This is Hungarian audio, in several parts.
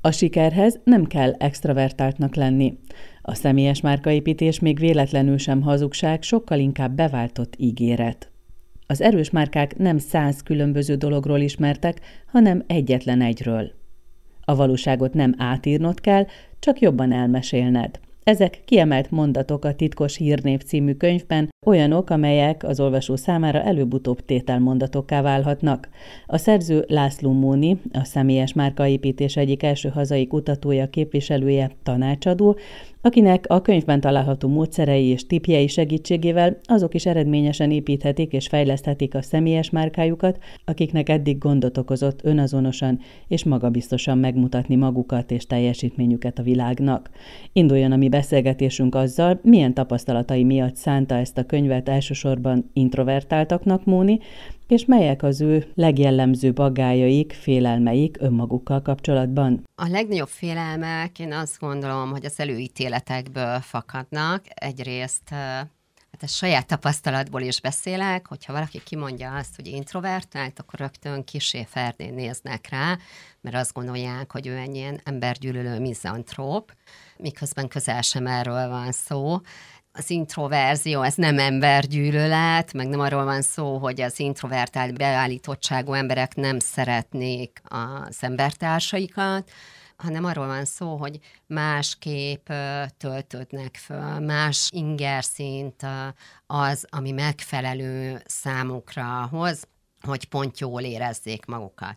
A sikerhez nem kell extravertáltnak lenni. A személyes márkaépítés még véletlenül sem hazugság, sokkal inkább beváltott ígéret. Az erős márkák nem száz különböző dologról ismertek, hanem egyetlen egyről. A valóságot nem átírnod kell, csak jobban elmesélned. Ezek kiemelt mondatok a Titkos Hírnév című könyvben, olyanok, amelyek az olvasó számára előbb-utóbb tételmondatokká válhatnak. A szerző László Móni, a személyes márkaépítés egyik első hazai kutatója, képviselője, tanácsadó, akinek a könyvben található módszerei és tipjei segítségével azok is eredményesen építhetik és fejleszthetik a személyes márkájukat, akiknek eddig gondot okozott önazonosan és magabiztosan megmutatni magukat és teljesítményüket a világnak. Induljon a mi beszélgetésünk azzal, milyen tapasztalatai miatt szánta ezt a könyvet elsősorban introvertáltaknak Móni, és melyek az ő legjellemzőbb aggájaik, félelmeik önmagukkal kapcsolatban? A legnagyobb félelmek, én azt gondolom, hogy az előítéletekből fakadnak. Egyrészt hát a saját tapasztalatból is beszélek, hogyha valaki kimondja azt, hogy introvertált, akkor rögtön kisé ferdén néznek rá, mert azt gondolják, hogy ő egy ilyen embergyűlölő mizantróp, miközben közel sem erről van szó az introverzió, ez nem embergyűlölet, meg nem arról van szó, hogy az introvertált beállítottságú emberek nem szeretnék az embertársaikat, hanem arról van szó, hogy másképp töltődnek föl, más ingerszint az, ami megfelelő számukra ahhoz, hogy pont jól érezzék magukat.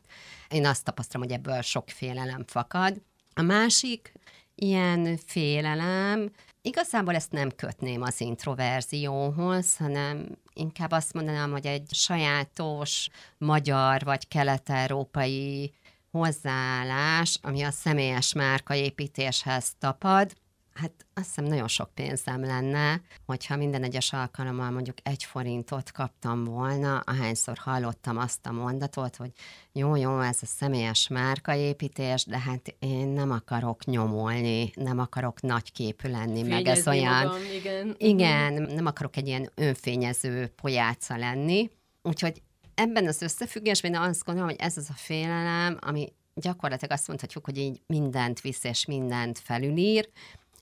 Én azt tapasztalom, hogy ebből sok félelem fakad. A másik ilyen félelem Igazából ezt nem kötném az introverzióhoz, hanem inkább azt mondanám, hogy egy sajátos magyar vagy kelet-európai hozzáállás, ami a személyes márkaépítéshez tapad, Hát azt hiszem nagyon sok pénzem lenne, hogyha minden egyes alkalommal mondjuk egy forintot kaptam volna, ahányszor hallottam azt a mondatot, hogy jó, jó, ez a személyes márkaépítés, de hát én nem akarok nyomolni, nem akarok nagyképű lenni, Fényezni meg ez olyan... Magam, igen. Igen, nem akarok egy ilyen önfényező pojáca lenni. Úgyhogy ebben az összefüggésben azt gondolom, hogy ez az a félelem, ami gyakorlatilag azt mondhatjuk, hogy így mindent visz és mindent felülír,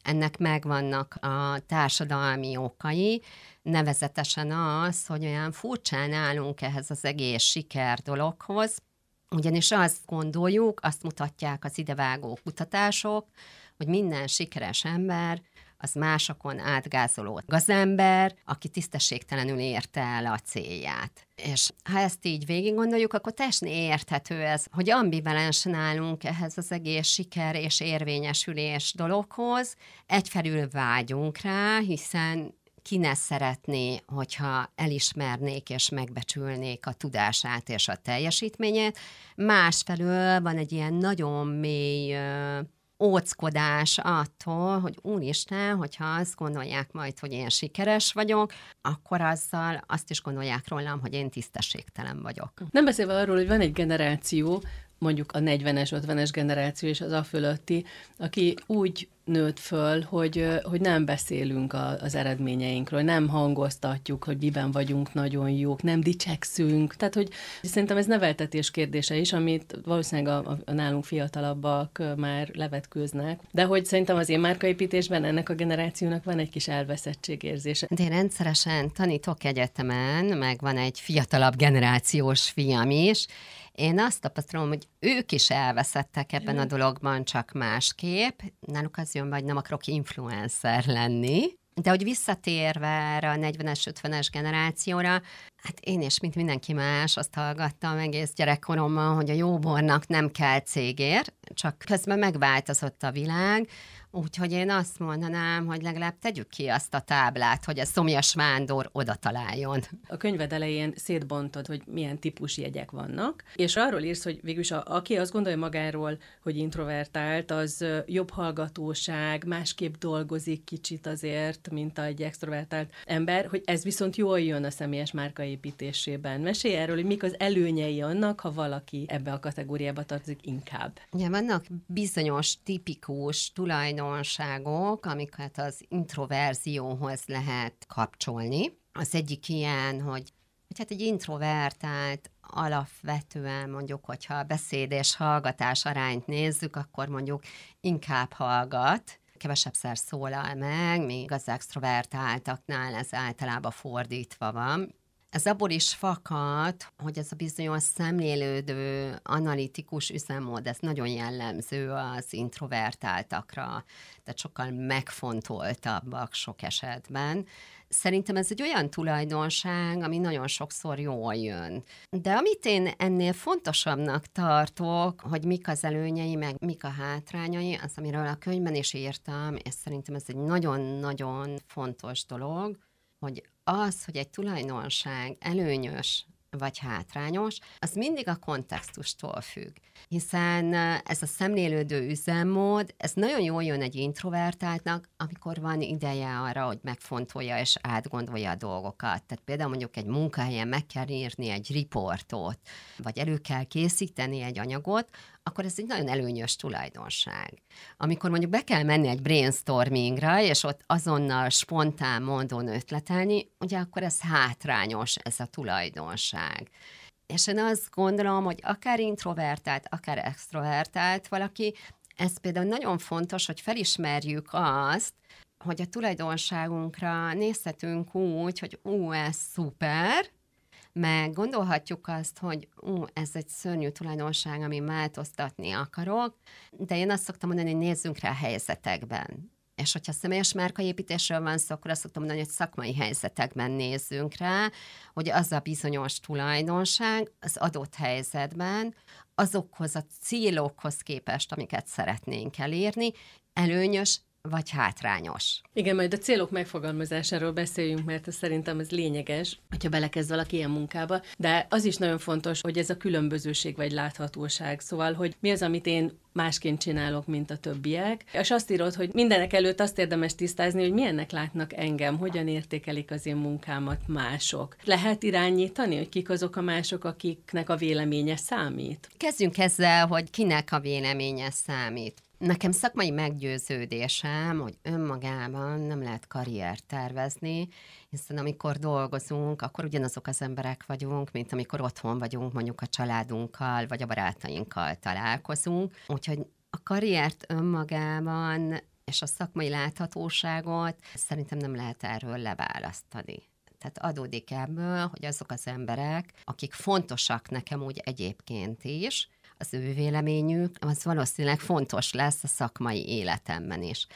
ennek megvannak a társadalmi okai, nevezetesen az, hogy olyan furcsán állunk ehhez az egész siker dologhoz, ugyanis azt gondoljuk, azt mutatják az idevágó kutatások, hogy minden sikeres ember az másokon átgázoló gazember, aki tisztességtelenül érte el a célját. És ha ezt így végig gondoljuk, akkor teljesen érthető ez, hogy ambivalensen állunk ehhez az egész siker és érvényesülés dologhoz. Egyfelül vágyunk rá, hiszen ki ne szeretné, hogyha elismernék és megbecsülnék a tudását és a teljesítményét. Másfelől van egy ilyen nagyon mély óckodás attól, hogy úristen, hogyha azt gondolják majd, hogy én sikeres vagyok, akkor azzal azt is gondolják rólam, hogy én tisztességtelen vagyok. Nem beszélve arról, hogy van egy generáció, mondjuk a 40-es, 50-es generáció és az a fölötti, aki úgy nőtt föl, hogy, hogy nem beszélünk a, az eredményeinkről, nem hangoztatjuk, hogy miben vagyunk nagyon jók, nem dicsekszünk. Tehát, hogy szerintem ez neveltetés kérdése is, amit valószínűleg a, a nálunk fiatalabbak már levetkőznek. De hogy szerintem az én márkaépítésben ennek a generációnak van egy kis elveszettségérzése. De én rendszeresen tanítok egyetemen, meg van egy fiatalabb generációs fiam is, én azt tapasztalom, hogy ők is elveszettek ebben a dologban, csak másképp. Náluk az jön, vagy nem akarok influencer lenni, de hogy visszatérve erre a 40-es, 50-es generációra, hát én is, mint mindenki más, azt hallgattam egész gyerekkoromban, hogy a jóbornak nem kell cégér, csak közben megváltozott a világ, Úgyhogy én azt mondanám, hogy legalább tegyük ki azt a táblát, hogy a szomjas vándor oda találjon. A könyved elején szétbontod, hogy milyen típus jegyek vannak, és arról írsz, hogy végülis a, aki azt gondolja magáról, hogy introvertált, az jobb hallgatóság, másképp dolgozik kicsit azért, mint egy extrovertált ember, hogy ez viszont jól jön a személyes márkaépítésében. Mesélj erről, hogy mik az előnyei annak, ha valaki ebbe a kategóriába tartozik inkább. Ja, vannak bizonyos tipikus tulajdon tulajdonságok, amiket az introverzióhoz lehet kapcsolni. Az egyik ilyen, hogy, hogy hát egy introvertált alapvetően mondjuk, hogyha a beszéd és hallgatás arányt nézzük, akkor mondjuk inkább hallgat, kevesebbszer szólal meg, míg az extrovertáltaknál ez általában fordítva van. Ez abból is fakad, hogy ez a bizonyos szemlélődő, analitikus üzemmód, ez nagyon jellemző az introvertáltakra, tehát sokkal megfontoltabbak sok esetben. Szerintem ez egy olyan tulajdonság, ami nagyon sokszor jól jön. De amit én ennél fontosabbnak tartok, hogy mik az előnyei, meg mik a hátrányai, az, amiről a könyvben is írtam, és szerintem ez egy nagyon-nagyon fontos dolog, hogy az, hogy egy tulajdonság előnyös vagy hátrányos, az mindig a kontextustól függ. Hiszen ez a szemlélődő üzemmód, ez nagyon jól jön egy introvertáltnak, amikor van ideje arra, hogy megfontolja és átgondolja a dolgokat. Tehát például mondjuk egy munkahelyen meg kell írni egy riportot, vagy elő kell készíteni egy anyagot, akkor ez egy nagyon előnyös tulajdonság. Amikor mondjuk be kell menni egy brainstormingra, és ott azonnal spontán módon ötletelni, ugye akkor ez hátrányos, ez a tulajdonság. És én azt gondolom, hogy akár introvertált, akár extrovertált valaki, ez például nagyon fontos, hogy felismerjük azt, hogy a tulajdonságunkra nézhetünk úgy, hogy ú, ez szuper, meg gondolhatjuk azt, hogy ú, ez egy szörnyű tulajdonság, ami változtatni akarok, de én azt szoktam mondani, hogy nézzünk rá a helyzetekben. És hogyha személyes márkaépítésről van szó, akkor azt szoktam mondani, hogy szakmai helyzetekben nézzünk rá, hogy az a bizonyos tulajdonság az adott helyzetben azokhoz a célokhoz képest, amiket szeretnénk elérni, előnyös vagy hátrányos. Igen, majd a célok megfogalmazásáról beszéljünk, mert ez szerintem ez lényeges, hogyha belekezd valaki ilyen munkába, de az is nagyon fontos, hogy ez a különbözőség vagy láthatóság, szóval, hogy mi az, amit én másként csinálok, mint a többiek. És azt írod, hogy mindenek előtt azt érdemes tisztázni, hogy milyennek látnak engem, hogyan értékelik az én munkámat mások. Lehet irányítani, hogy kik azok a mások, akiknek a véleménye számít? Kezdjünk ezzel, hogy kinek a véleménye számít. Nekem szakmai meggyőződésem, hogy önmagában nem lehet karriert tervezni, hiszen amikor dolgozunk, akkor ugyanazok az emberek vagyunk, mint amikor otthon vagyunk, mondjuk a családunkkal, vagy a barátainkkal találkozunk. Úgyhogy a karriert önmagában és a szakmai láthatóságot szerintem nem lehet erről leválasztani. Tehát adódik ebből, hogy azok az emberek, akik fontosak nekem úgy egyébként is, az ő véleményük, az valószínűleg fontos lesz a szakmai életemben is.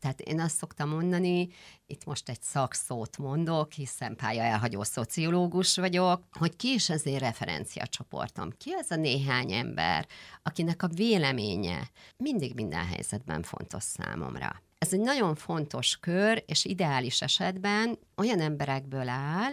Tehát én azt szoktam mondani, itt most egy szakszót mondok, hiszen pálya elhagyó szociológus vagyok, hogy ki is az én referenciacsoportom, ki az a néhány ember, akinek a véleménye mindig minden helyzetben fontos számomra. Ez egy nagyon fontos kör, és ideális esetben olyan emberekből áll,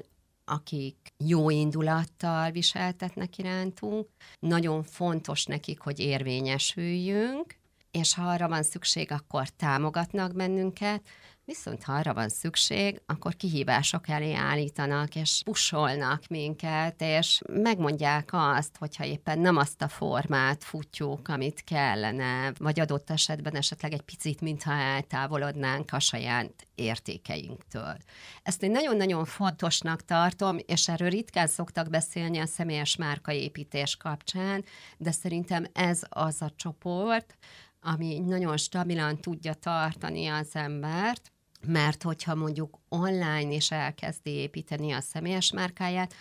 akik jó indulattal viseltetnek irántunk, nagyon fontos nekik, hogy érvényesüljünk, és ha arra van szükség, akkor támogatnak bennünket, Viszont ha arra van szükség, akkor kihívások elé állítanak, és pusolnak minket, és megmondják azt, hogyha éppen nem azt a formát futjuk, amit kellene, vagy adott esetben esetleg egy picit, mintha eltávolodnánk a saját értékeinktől. Ezt én nagyon-nagyon fontosnak tartom, és erről ritkán szoktak beszélni a személyes márkaépítés kapcsán, de szerintem ez az a csoport, ami nagyon stabilan tudja tartani az embert, mert hogyha mondjuk online is elkezdi építeni a személyes márkáját,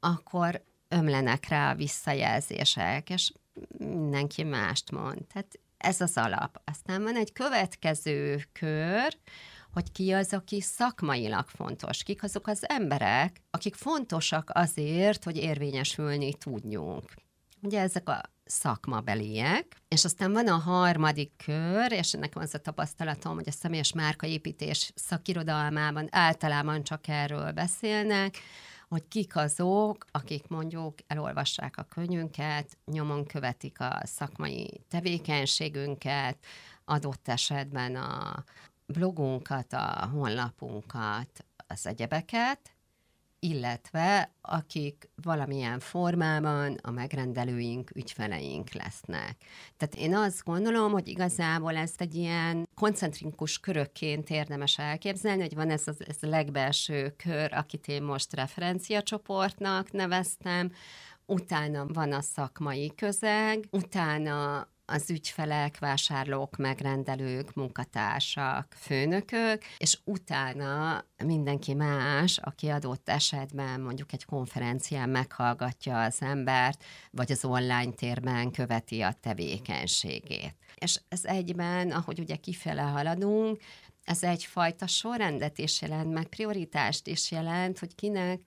akkor ömlenek rá a visszajelzések, és mindenki mást mond. Tehát ez az alap. Aztán van egy következő kör, hogy ki az, aki szakmailag fontos, kik azok az emberek, akik fontosak azért, hogy érvényesülni tudjunk. Ugye ezek a szakmabeliek, és aztán van a harmadik kör, és van az a tapasztalatom, hogy a személyes márkaépítés szakirodalmában általában csak erről beszélnek, hogy kik azok, akik mondjuk elolvassák a könyvünket, nyomon követik a szakmai tevékenységünket, adott esetben a blogunkat, a honlapunkat, az egyebeket, illetve akik valamilyen formában a megrendelőink, ügyfeleink lesznek. Tehát én azt gondolom, hogy igazából ezt egy ilyen koncentrikus körökként érdemes elképzelni, hogy van ez, az, ez legbelső kör, akit én most referenciacsoportnak neveztem, utána van a szakmai közeg, utána az ügyfelek, vásárlók, megrendelők, munkatársak, főnökök, és utána mindenki más, aki adott esetben mondjuk egy konferencián meghallgatja az embert, vagy az online térben követi a tevékenységét. És ez egyben, ahogy ugye kifele haladunk, ez egyfajta sorrendet is jelent, meg prioritást is jelent, hogy kinek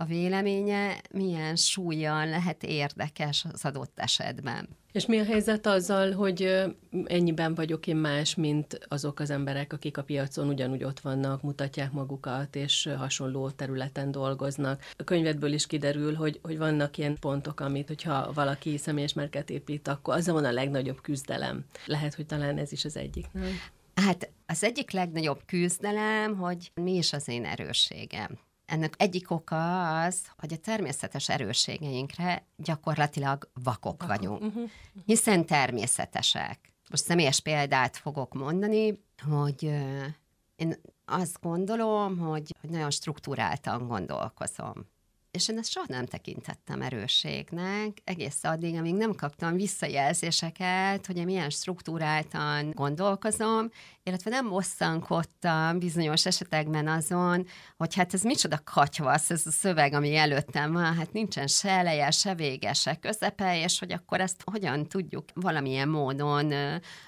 a véleménye milyen súlyan lehet érdekes az adott esetben. És mi a helyzet azzal, hogy ennyiben vagyok én más, mint azok az emberek, akik a piacon ugyanúgy ott vannak, mutatják magukat, és hasonló területen dolgoznak. A könyvedből is kiderül, hogy, hogy vannak ilyen pontok, amit, hogyha valaki személyes márkát épít, akkor az van a legnagyobb küzdelem. Lehet, hogy talán ez is az egyik, nem? Hát az egyik legnagyobb küzdelem, hogy mi is az én erősségem. Ennek egyik oka az, hogy a természetes erősségeinkre gyakorlatilag vakok, vagyunk, uh-huh. hiszen természetesek. Most személyes példát fogok mondani, hogy én azt gondolom, hogy, hogy nagyon struktúráltan gondolkozom és én ezt soha nem tekintettem erősségnek, egész addig, amíg nem kaptam visszajelzéseket, hogy én milyen struktúráltan gondolkozom, illetve nem bosszankodtam bizonyos esetekben azon, hogy hát ez micsoda katyvasz, ez a szöveg, ami előttem van, hát nincsen se eleje, se vége, se közepe, és hogy akkor ezt hogyan tudjuk valamilyen módon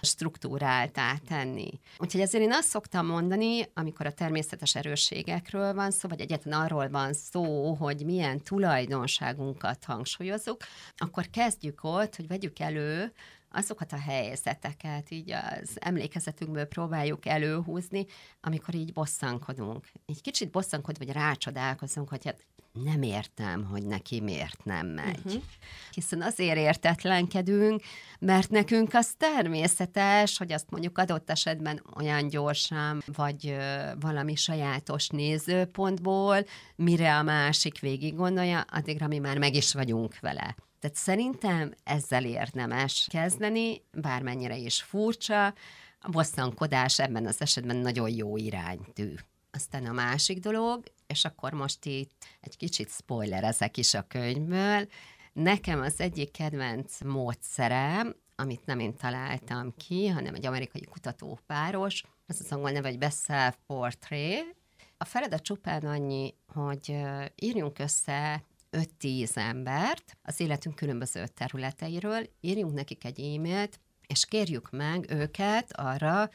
struktúráltá tenni. Úgyhogy ezért én azt szoktam mondani, amikor a természetes erősségekről van szó, vagy egyetlen arról van szó, hogy milyen tulajdonságunkat hangsúlyozunk, akkor kezdjük ott, hogy vegyük elő azokat a helyzeteket így az emlékezetünkből próbáljuk előhúzni, amikor így bosszankodunk. Egy kicsit bosszankodva, vagy rácsodálkozunk, hogy hát nem értem, hogy neki miért nem megy. Uh-huh. Hiszen azért értetlenkedünk, mert nekünk az természetes, hogy azt mondjuk adott esetben olyan gyorsan, vagy ö, valami sajátos nézőpontból, mire a másik végig gondolja, addigra mi már meg is vagyunk vele. Tehát szerintem ezzel érdemes kezdeni, bármennyire is furcsa, a bosszankodás ebben az esetben nagyon jó iránytű. Aztán a másik dolog, és akkor most itt egy kicsit spoilerezek is a könyvből, nekem az egyik kedvenc módszerem, amit nem én találtam ki, hanem egy amerikai kutatópáros, ez az angol neve, hogy Best Portrait. A feladat csupán annyi, hogy írjunk össze 5-10 embert az életünk különböző területeiről, írjunk nekik egy e-mailt, és kérjük meg őket arra,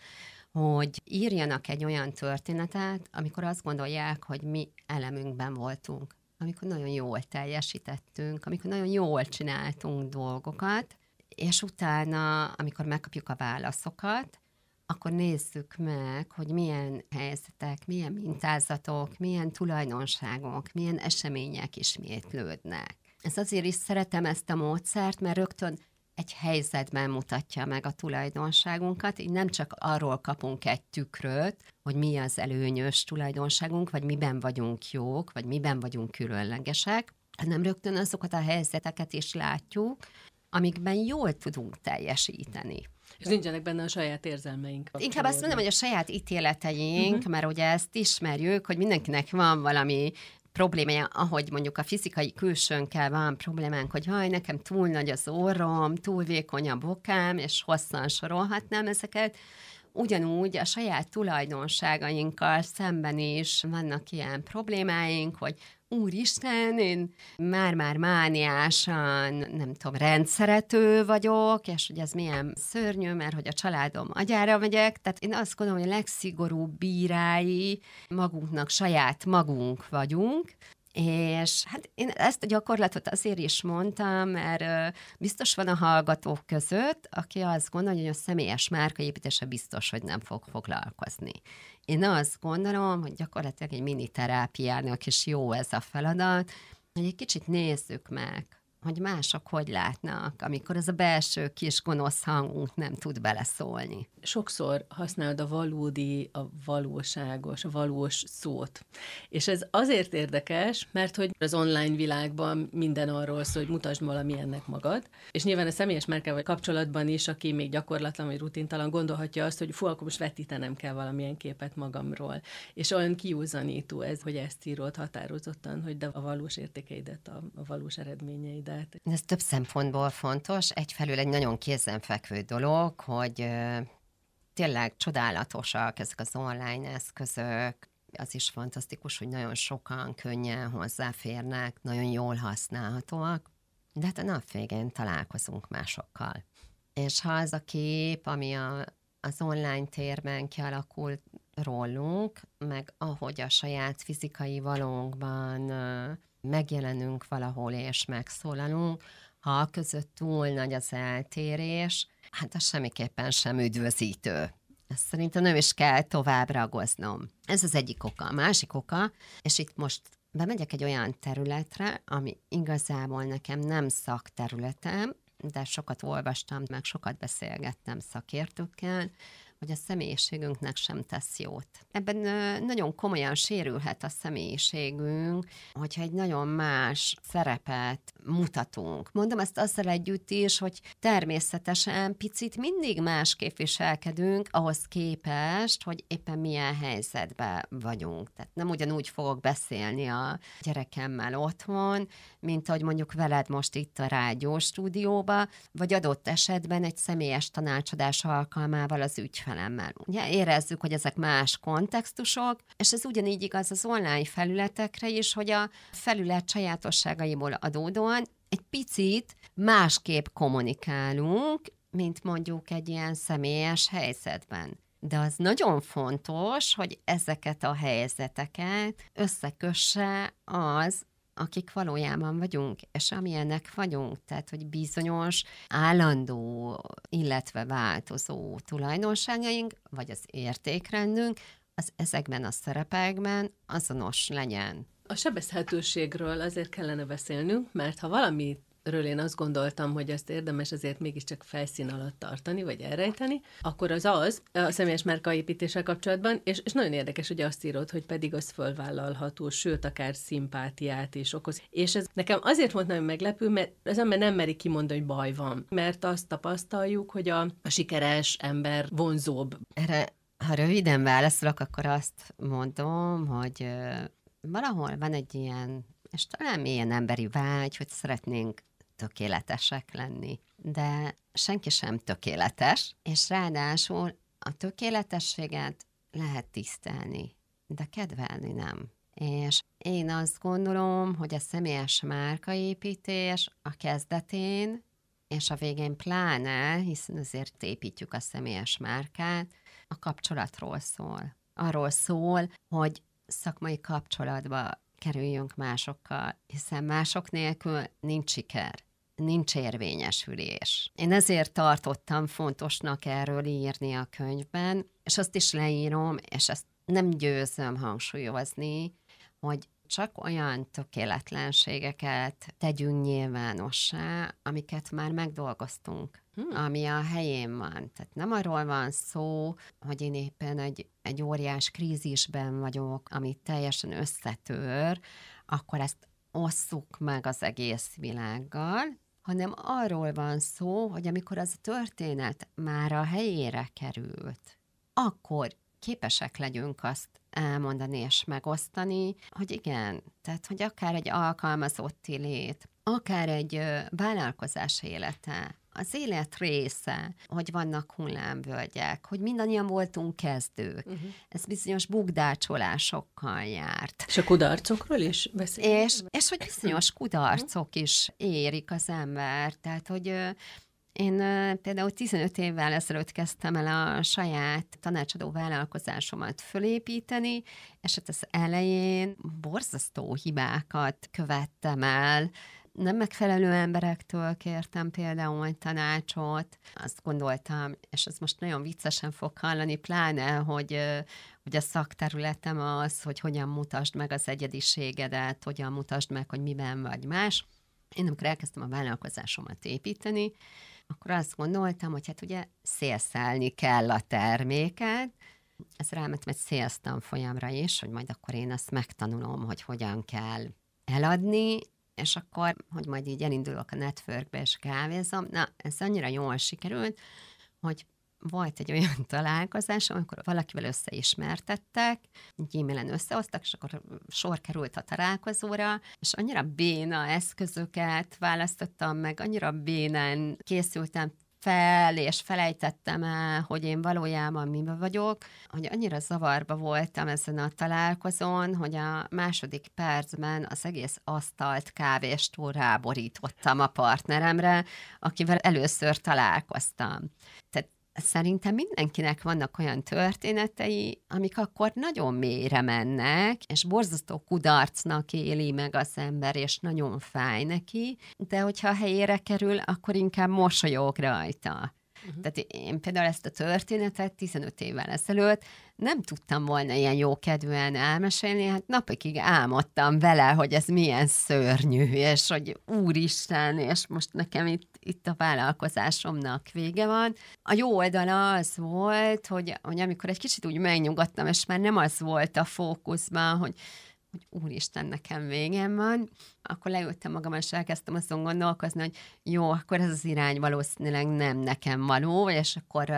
hogy írjanak egy olyan történetet, amikor azt gondolják, hogy mi elemünkben voltunk, amikor nagyon jól teljesítettünk, amikor nagyon jól csináltunk dolgokat, és utána, amikor megkapjuk a válaszokat, akkor nézzük meg, hogy milyen helyzetek, milyen mintázatok, milyen tulajdonságok, milyen események ismétlődnek. Ez azért is szeretem ezt a módszert, mert rögtön egy helyzetben mutatja meg a tulajdonságunkat, így nem csak arról kapunk egy tükröt, hogy mi az előnyös tulajdonságunk, vagy miben vagyunk jók, vagy miben vagyunk különlegesek, hanem rögtön azokat a helyzeteket is látjuk, amikben jól tudunk teljesíteni. És nincsenek benne a saját érzelmeink. Inkább azt mondom, hogy a saját ítéleteink, uh-huh. mert ugye ezt ismerjük, hogy mindenkinek van valami problémája, ahogy mondjuk a fizikai külsőnkkel van problémánk, hogy haj, nekem túl nagy az orrom, túl vékony a bokám, és hosszan sorolhatnám ezeket, ugyanúgy a saját tulajdonságainkkal szemben is vannak ilyen problémáink, hogy úristen, én már-már mániásan, nem tudom, rendszerető vagyok, és hogy ez milyen szörnyű, mert hogy a családom agyára megyek, tehát én azt gondolom, hogy a legszigorúbb bírái magunknak, saját magunk vagyunk, és hát én ezt a gyakorlatot azért is mondtam, mert biztos van a hallgatók között, aki azt gondolja, hogy a személyes márkaépítése biztos, hogy nem fog foglalkozni. Én azt gondolom, hogy gyakorlatilag egy mini terápiának is jó ez a feladat, hogy egy kicsit nézzük meg, hogy mások hogy látnak, amikor ez a belső kis gonosz hangunk nem tud beleszólni. Sokszor használod a valódi, a valóságos, a valós szót. És ez azért érdekes, mert hogy az online világban minden arról szól, hogy mutasd valamilyennek magad, és nyilván a személyes márkával kapcsolatban is, aki még gyakorlatlan vagy rutintalan, gondolhatja azt, hogy fú, akkor most vetítenem kell valamilyen képet magamról. És olyan kiúzanító ez, hogy ezt írod határozottan, hogy de a valós értékeidet, a, a valós eredményeidet Tehát... Ez több szempontból fontos. Egyfelől egy nagyon kézenfekvő dolog, hogy tényleg csodálatosak ezek az online eszközök, az is fantasztikus, hogy nagyon sokan könnyen hozzáférnek, nagyon jól használhatóak, de hát a nap végén találkozunk másokkal. És ha az a kép, ami a, az online térben kialakult rólunk, meg ahogy a saját fizikai valónkban megjelenünk valahol és megszólalunk, ha között túl nagy az eltérés, hát az semmiképpen sem üdvözítő. Ezt szerintem nem is kell tovább ragoznom. Ez az egyik oka. A másik oka, és itt most bemegyek egy olyan területre, ami igazából nekem nem szakterületem, de sokat olvastam, meg sokat beszélgettem szakértőkkel, hogy a személyiségünknek sem tesz jót. Ebben nagyon komolyan sérülhet a személyiségünk, hogyha egy nagyon más szerepet mutatunk. Mondom ezt azzal együtt is, hogy természetesen picit mindig másképp viselkedünk ahhoz képest, hogy éppen milyen helyzetben vagyunk. Tehát nem ugyanúgy fogok beszélni a gyerekemmel otthon, mint ahogy mondjuk veled most itt a rádió stúdióba, vagy adott esetben egy személyes tanácsadás alkalmával az ügyfelemmel. Ugye érezzük, hogy ezek más kontextusok, és ez ugyanígy igaz az online felületekre is, hogy a felület sajátosságaiból adódóan egy picit másképp kommunikálunk, mint mondjuk egy ilyen személyes helyzetben. De az nagyon fontos, hogy ezeket a helyzeteket összekösse az, akik valójában vagyunk, és amilyenek vagyunk, tehát hogy bizonyos állandó, illetve változó tulajdonságaink, vagy az értékrendünk, az ezekben a szerepekben azonos legyen. A sebezhetőségről azért kellene beszélnünk, mert ha valamit ről én azt gondoltam, hogy ezt érdemes azért mégiscsak felszín alatt tartani, vagy elrejteni, akkor az az a személyes márkaépítéssel kapcsolatban, és, és nagyon érdekes, hogy azt írod, hogy pedig az fölvállalható, sőt, akár szimpátiát is okoz. És ez nekem azért volt nagyon meglepő, mert az ember nem meri kimondani, hogy baj van, mert azt tapasztaljuk, hogy a, a sikeres ember vonzóbb. Erre, ha röviden válaszolok, akkor azt mondom, hogy valahol van egy ilyen és talán ilyen emberi vágy, hogy szeretnénk tökéletesek lenni. De senki sem tökéletes, és ráadásul a tökéletességet lehet tisztelni, de kedvelni nem. És én azt gondolom, hogy a személyes márkaépítés a kezdetén, és a végén pláne, hiszen azért építjük a személyes márkát, a kapcsolatról szól. Arról szól, hogy szakmai kapcsolatba kerüljünk másokkal, hiszen mások nélkül nincs siker nincs érvényesülés. Én ezért tartottam fontosnak erről írni a könyvben, és azt is leírom, és ezt nem győzöm hangsúlyozni, hogy csak olyan tökéletlenségeket tegyünk nyilvánossá, amiket már megdolgoztunk, hmm. ami a helyén van. Tehát nem arról van szó, hogy én éppen egy, egy óriás krízisben vagyok, ami teljesen összetör, akkor ezt osszuk meg az egész világgal, hanem arról van szó, hogy amikor az a történet már a helyére került, akkor képesek legyünk azt elmondani és megosztani, hogy igen, tehát hogy akár egy alkalmazotti lét, akár egy vállalkozás élete, az élet része, hogy vannak hullámvölgyek, hogy mindannyian voltunk kezdők. Uh-huh. Ez bizonyos bugdácsolásokkal járt. És a kudarcokról is beszélünk? És, és hogy bizonyos kudarcok is érik az ember. Tehát, hogy én például 15 évvel ezelőtt kezdtem el a saját tanácsadó vállalkozásomat fölépíteni, és hát az elején borzasztó hibákat követtem el, nem megfelelő emberektől kértem például tanácsot, azt gondoltam, és ez most nagyon viccesen fog hallani, pláne, hogy, hogy a szakterületem az, hogy hogyan mutasd meg az egyediségedet, hogyan mutasd meg, hogy miben vagy más. Én amikor elkezdtem a vállalkozásomat építeni, akkor azt gondoltam, hogy hát ugye szélszelni kell a terméket, ez rámentem egy szélsztan folyamra is, hogy majd akkor én azt megtanulom, hogy hogyan kell eladni, és akkor, hogy majd így elindulok a networkbe és kávézom, na, ez annyira jól sikerült, hogy volt egy olyan találkozás, amikor valakivel összeismertettek, egy e-mailen összehoztak, és akkor sor került a találkozóra, és annyira béna eszközöket választottam meg, annyira bénán készültem fel, és felejtettem el, hogy én valójában mibe vagyok, hogy annyira zavarba voltam ezen a találkozón, hogy a második percben az egész asztalt kávéstól ráborítottam a partneremre, akivel először találkoztam. Tehát Szerintem mindenkinek vannak olyan történetei, amik akkor nagyon mélyre mennek, és borzasztó kudarcnak éli meg az ember, és nagyon fáj neki, de hogyha a helyére kerül, akkor inkább mosolyog rajta. Uh-huh. Tehát én például ezt a történetet 15 évvel ezelőtt nem tudtam volna ilyen jó kedvűen elmesélni, hát napokig álmodtam vele, hogy ez milyen szörnyű, és hogy úristen, és most nekem itt, itt a vállalkozásomnak vége van. A jó oldala az volt, hogy, hogy amikor egy kicsit úgy megnyugodtam, és már nem az volt a fókuszban, hogy hogy úristen, nekem végem van, akkor leültem magam, és elkezdtem azon gondolkozni, hogy jó, akkor ez az irány valószínűleg nem nekem való, és akkor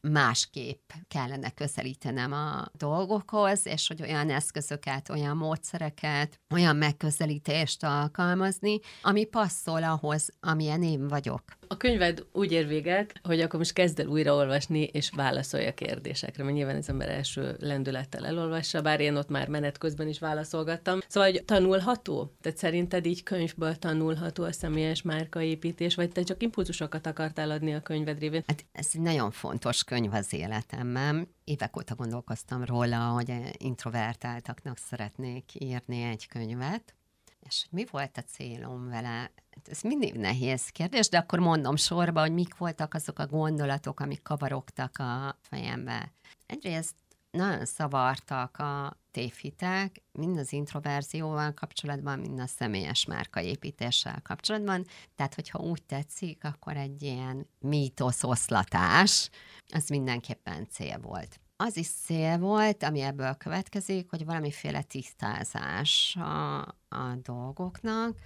másképp kellene közelítenem a dolgokhoz, és hogy olyan eszközöket, olyan módszereket, olyan megközelítést alkalmazni, ami passzol ahhoz, amilyen én vagyok. A könyved úgy ér véget, hogy akkor most kezd el újraolvasni, és válaszolj a kérdésekre, mert nyilván az ember első lendülettel elolvassa, bár én ott már menet közben is válaszolgattam. Szóval, hogy tanulható? Tehát szerinted így könyvből tanulható a személyes márkaépítés, vagy te csak impulzusokat akartál adni a könyved révén? Hát ez egy nagyon fontos könyv az életemben. Évek óta gondolkoztam róla, hogy introvertáltaknak szeretnék írni egy könyvet, és mi volt a célom vele? Ez mindig nehéz kérdés, de akkor mondom sorba, hogy mik voltak azok a gondolatok, amik kavarogtak a fejembe. Egyrészt nagyon szavartak a tévhitek, mind az introverzióval kapcsolatban, mind a személyes márkaépítéssel kapcsolatban. Tehát, hogyha úgy tetszik, akkor egy ilyen mítoszoszlatás, az mindenképpen cél volt. Az is cél volt, ami ebből következik, hogy valamiféle tisztázás a, a dolgoknak,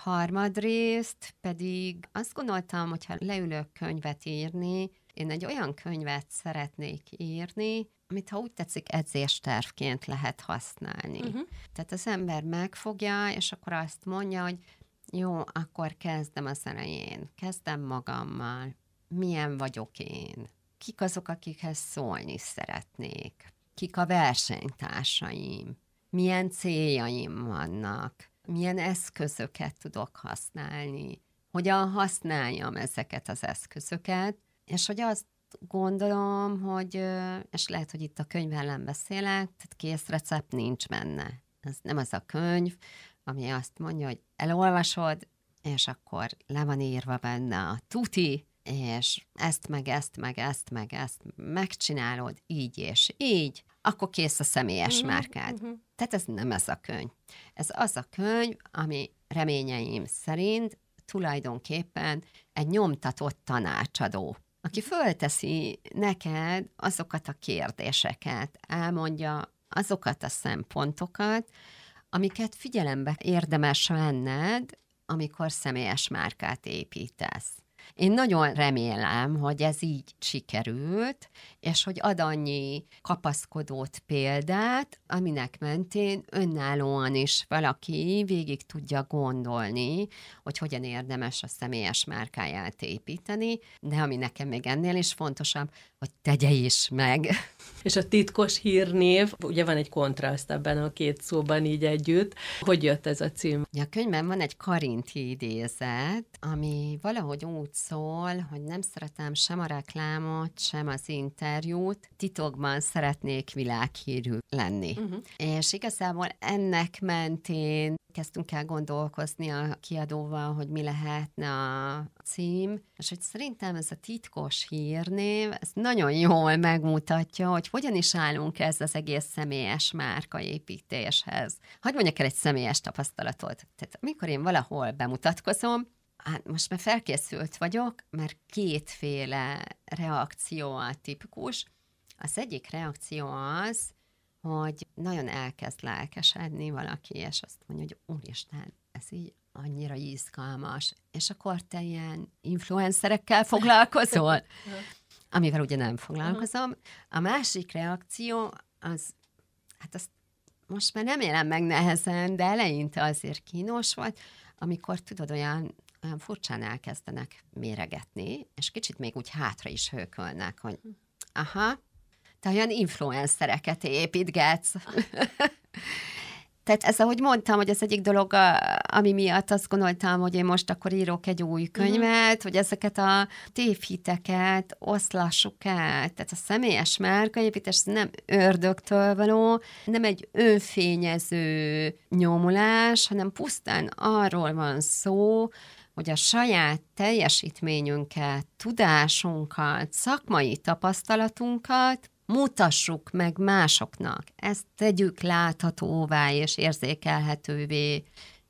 Harmadrészt pedig azt gondoltam, hogy ha leülök könyvet írni, én egy olyan könyvet szeretnék írni, amit ha úgy tetszik, edzéstervként lehet használni. Uh-huh. Tehát az ember megfogja, és akkor azt mondja, hogy jó, akkor kezdem az elején, kezdem magammal, milyen vagyok én, kik azok, akikhez szólni szeretnék, kik a versenytársaim, milyen céljaim vannak, milyen eszközöket tudok használni, hogyan használjam ezeket az eszközöket, és hogy azt gondolom, hogy, és lehet, hogy itt a könyv ellen beszélek, tehát kész recept nincs benne. Ez nem az a könyv, ami azt mondja, hogy elolvasod, és akkor le van írva benne a tuti, és ezt meg ezt meg ezt meg ezt megcsinálod így és így, akkor kész a személyes uh-huh, márkád. Uh-huh. Tehát ez nem ez a könyv. Ez az a könyv, ami reményeim szerint tulajdonképpen egy nyomtatott tanácsadó aki fölteszi neked azokat a kérdéseket, elmondja azokat a szempontokat, amiket figyelembe érdemes venned, amikor személyes márkát építesz. Én nagyon remélem, hogy ez így sikerült, és hogy ad annyi kapaszkodót példát, aminek mentén önállóan is valaki végig tudja gondolni, hogy hogyan érdemes a személyes márkáját építeni, de ami nekem még ennél is fontosabb, hogy tegye is meg. És a titkos hírnév, ugye van egy kontraszt ebben a két szóban így együtt. Hogy jött ez a cím? A könyvben van egy karinti idézet, ami valahogy úgy szól, hogy nem szeretem sem a reklámot, sem az interjút, titokban szeretnék világhírű lenni. Uh-huh. És igazából ennek mentén kezdtünk el gondolkozni a kiadóval, hogy mi lehetne a cím, és hogy szerintem ez a titkos hírnév, ez nagyon jól megmutatja, hogy hogyan is állunk ez az egész személyes márkaépítéshez. Hogy mondjak el egy személyes tapasztalatot. Tehát amikor én valahol bemutatkozom, hát most már felkészült vagyok, mert kétféle reakció a tipikus. Az egyik reakció az, hogy nagyon elkezd lelkesedni valaki, és azt mondja, hogy úristen, ez így annyira izgalmas, és akkor te ilyen influencerekkel foglalkozol? amivel ugye nem foglalkozom. A másik reakció az, hát azt most már nem élem meg nehezen, de eleinte azért kínos volt, amikor tudod, olyan, olyan furcsán elkezdenek méregetni, és kicsit még úgy hátra is hőkölnek, hogy aha, te olyan influencereket építgetsz. Tehát ez, ahogy mondtam, hogy az egyik dolog, ami miatt azt gondoltam, hogy én most akkor írok egy új mhm. könyvet, uh-huh. hogy ezeket a tévhiteket oszlassuk el. Tehát a személyes márkaépítés nem ördögtől való, nem egy önfényező nyomulás, hanem pusztán arról van szó, hogy a saját teljesítményünket, tudásunkat, szakmai tapasztalatunkat mutassuk meg másoknak. Ezt tegyük láthatóvá és érzékelhetővé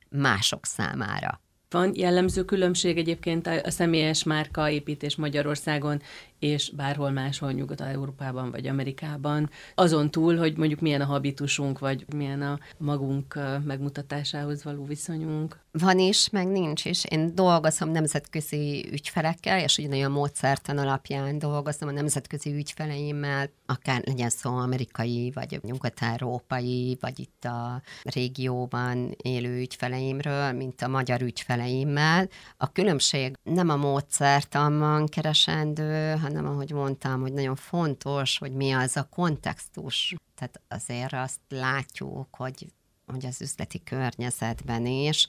mások számára. Van jellemző különbség egyébként a személyes márka építés Magyarországon és bárhol máshol Nyugat-Európában vagy Amerikában. Azon túl, hogy mondjuk milyen a habitusunk, vagy milyen a magunk megmutatásához való viszonyunk. Van is, meg nincs is. Én dolgozom nemzetközi ügyfelekkel, és ugyanolyan módszertan alapján dolgozom a nemzetközi ügyfeleimmel, akár legyen szó amerikai, vagy nyugat-európai, vagy itt a régióban élő ügyfeleimről, mint a magyar ügyfeleimmel. A különbség nem a módszertanban keresendő, hanem ahogy mondtam, hogy nagyon fontos, hogy mi az a kontextus. Tehát azért azt látjuk, hogy hogy az üzleti környezetben is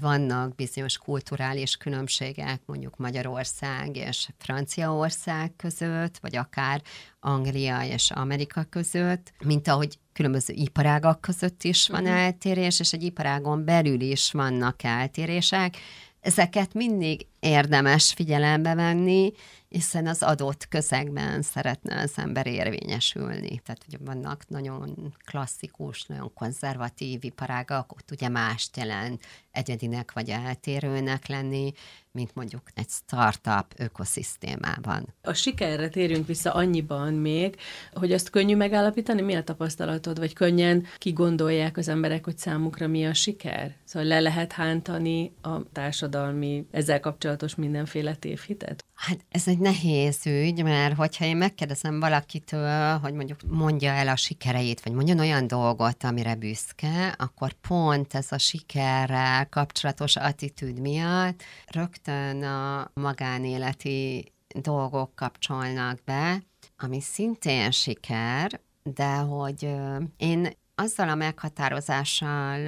vannak bizonyos kulturális különbségek, mondjuk Magyarország és Franciaország között, vagy akár Anglia és Amerika között, mint ahogy különböző iparágak között is van uh-huh. eltérés, és egy iparágon belül is vannak eltérések. Ezeket mindig érdemes figyelembe venni, hiszen az adott közegben szeretne az ember érvényesülni. Tehát ugye vannak nagyon klasszikus, nagyon konzervatív iparágak, ott ugye más jelent egyedinek vagy eltérőnek lenni, mint mondjuk egy startup ökoszisztémában. A sikerre térjünk vissza annyiban még, hogy azt könnyű megállapítani, mi a tapasztalatod, vagy könnyen kigondolják az emberek, hogy számukra mi a siker? Szóval le lehet hántani a társadalmi ezzel kapcsolatos mindenféle tévhitet? Hát ez egy nehéz ügy, mert hogyha én megkérdezem valakitől, hogy mondjuk mondja el a sikereit, vagy mondjon olyan dolgot, amire büszke, akkor pont ez a sikerrel kapcsolatos attitűd miatt rögtön a magánéleti dolgok kapcsolnak be, ami szintén siker, de hogy én azzal a meghatározással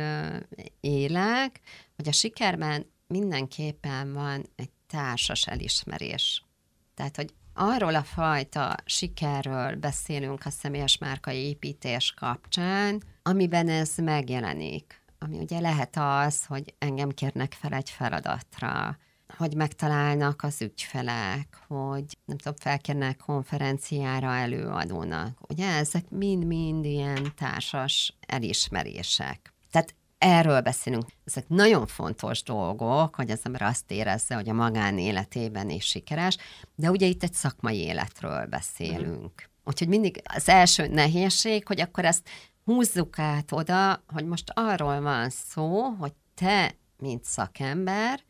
élek, hogy a sikerben mindenképpen van egy társas elismerés. Tehát, hogy arról a fajta sikerről beszélünk a személyes márkai építés kapcsán, amiben ez megjelenik. Ami ugye lehet az, hogy engem kérnek fel egy feladatra, hogy megtalálnak az ügyfelek, hogy nem tudom, felkérnek konferenciára előadónak. Ugye ezek mind-mind ilyen társas elismerések. Tehát erről beszélünk. Ezek nagyon fontos dolgok, hogy az ember azt érezze, hogy a magánéletében is sikeres, de ugye itt egy szakmai életről beszélünk. Mm. Úgyhogy mindig az első nehézség, hogy akkor ezt húzzuk át oda, hogy most arról van szó, hogy te, mint szakember,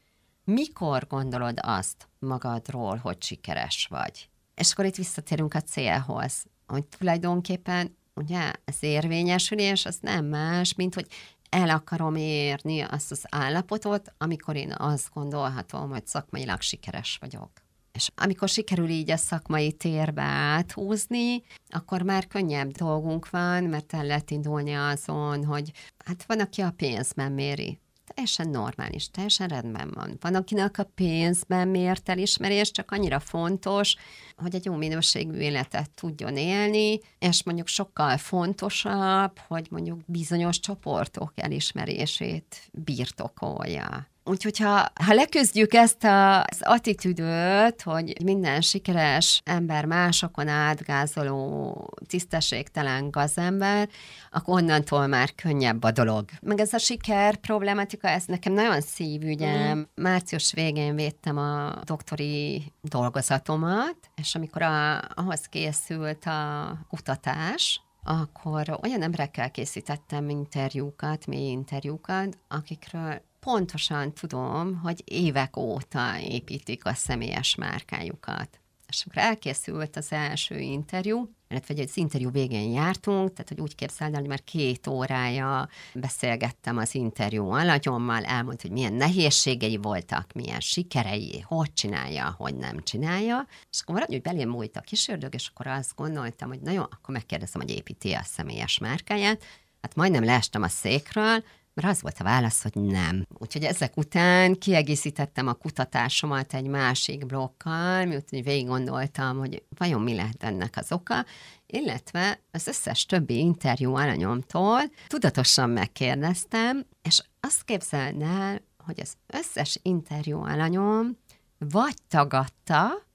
mikor gondolod azt magadról, hogy sikeres vagy. És akkor itt visszatérünk a célhoz, hogy tulajdonképpen ugye az érvényesülés az nem más, mint hogy el akarom érni azt az állapotot, amikor én azt gondolhatom, hogy szakmailag sikeres vagyok. És amikor sikerül így a szakmai térbe áthúzni, akkor már könnyebb dolgunk van, mert el lehet indulni azon, hogy hát van, aki a pénzben méri teljesen normális, teljesen rendben van. Van, akinek a pénzben mért elismerés, csak annyira fontos, hogy egy jó minőségű életet tudjon élni, és mondjuk sokkal fontosabb, hogy mondjuk bizonyos csoportok elismerését birtokolja. Úgyhogy ha, ha leküzdjük ezt a, az attitűdöt, hogy minden sikeres ember másokon átgázoló, tisztességtelen gazember, akkor onnantól már könnyebb a dolog. Meg ez a siker problematika, ez nekem nagyon szívügyem. Mm. Március végén védtem a doktori dolgozatomat, és amikor a, ahhoz készült a kutatás, akkor olyan emberekkel készítettem interjúkat, mély interjúkat, akikről pontosan tudom, hogy évek óta építik a személyes márkájukat. És akkor elkészült az első interjú, illetve egy az interjú végén jártunk, tehát hogy úgy képzeld el, hogy már két órája beszélgettem az interjú alanyommal, elmondta, hogy milyen nehézségei voltak, milyen sikerei, hogy csinálja, hogy nem csinálja, és akkor valahogy belém múlt a kísérlők, és akkor azt gondoltam, hogy na jó, akkor megkérdezem, hogy építi a személyes márkáját. Hát majdnem leestem a székről, mert az volt a válasz, hogy nem. Úgyhogy ezek után kiegészítettem a kutatásomat egy másik blokkal, miután végig gondoltam, hogy vajon mi lehet ennek az oka, illetve az összes többi interjú alanyomtól tudatosan megkérdeztem, és azt képzeld el, hogy az összes interjú alanyom vagy tagadta,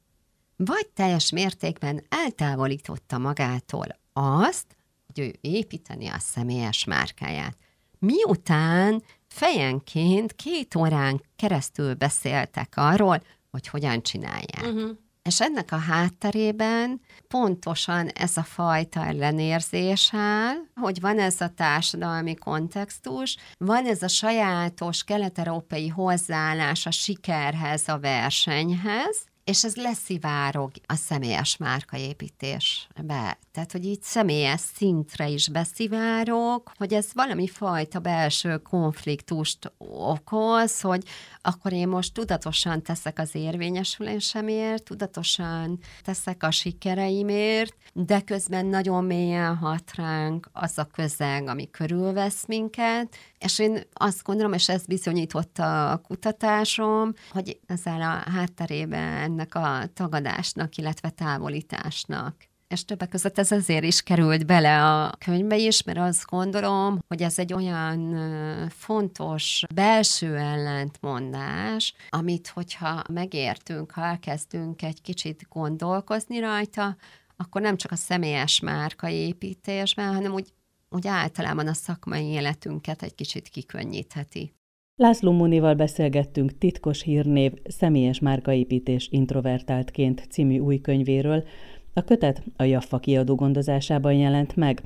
vagy teljes mértékben eltávolította magától azt, hogy ő építeni a személyes márkáját miután fejenként két órán keresztül beszéltek arról, hogy hogyan csinálják. Uh-huh. És ennek a hátterében pontosan ez a fajta ellenérzés áll, hogy van ez a társadalmi kontextus, van ez a sajátos kelet-európai hozzáállás a sikerhez, a versenyhez, és ez leszivárog a személyes márkaépítésbe. Tehát, hogy így személyes szintre is beszivárog, hogy ez valami fajta belső konfliktust okoz, hogy akkor én most tudatosan teszek az érvényesülésemért, tudatosan teszek a sikereimért, de közben nagyon mélyen hat ránk az a közeg, ami körülvesz minket, és én azt gondolom, és ezt bizonyította a kutatásom, hogy ezzel a hátterében ennek a tagadásnak, illetve távolításnak. És többek között ez azért is került bele a könyvbe is, mert azt gondolom, hogy ez egy olyan fontos belső ellentmondás, amit hogyha megértünk, ha elkezdünk egy kicsit gondolkozni rajta, akkor nem csak a személyes márkaépítésben, hanem úgy, úgy általában a szakmai életünket egy kicsit kikönnyítheti. László Munival beszélgettünk Titkos hírnév személyes márkaépítés introvertáltként című új könyvéről. A kötet a Jaffa kiadó gondozásában jelent meg.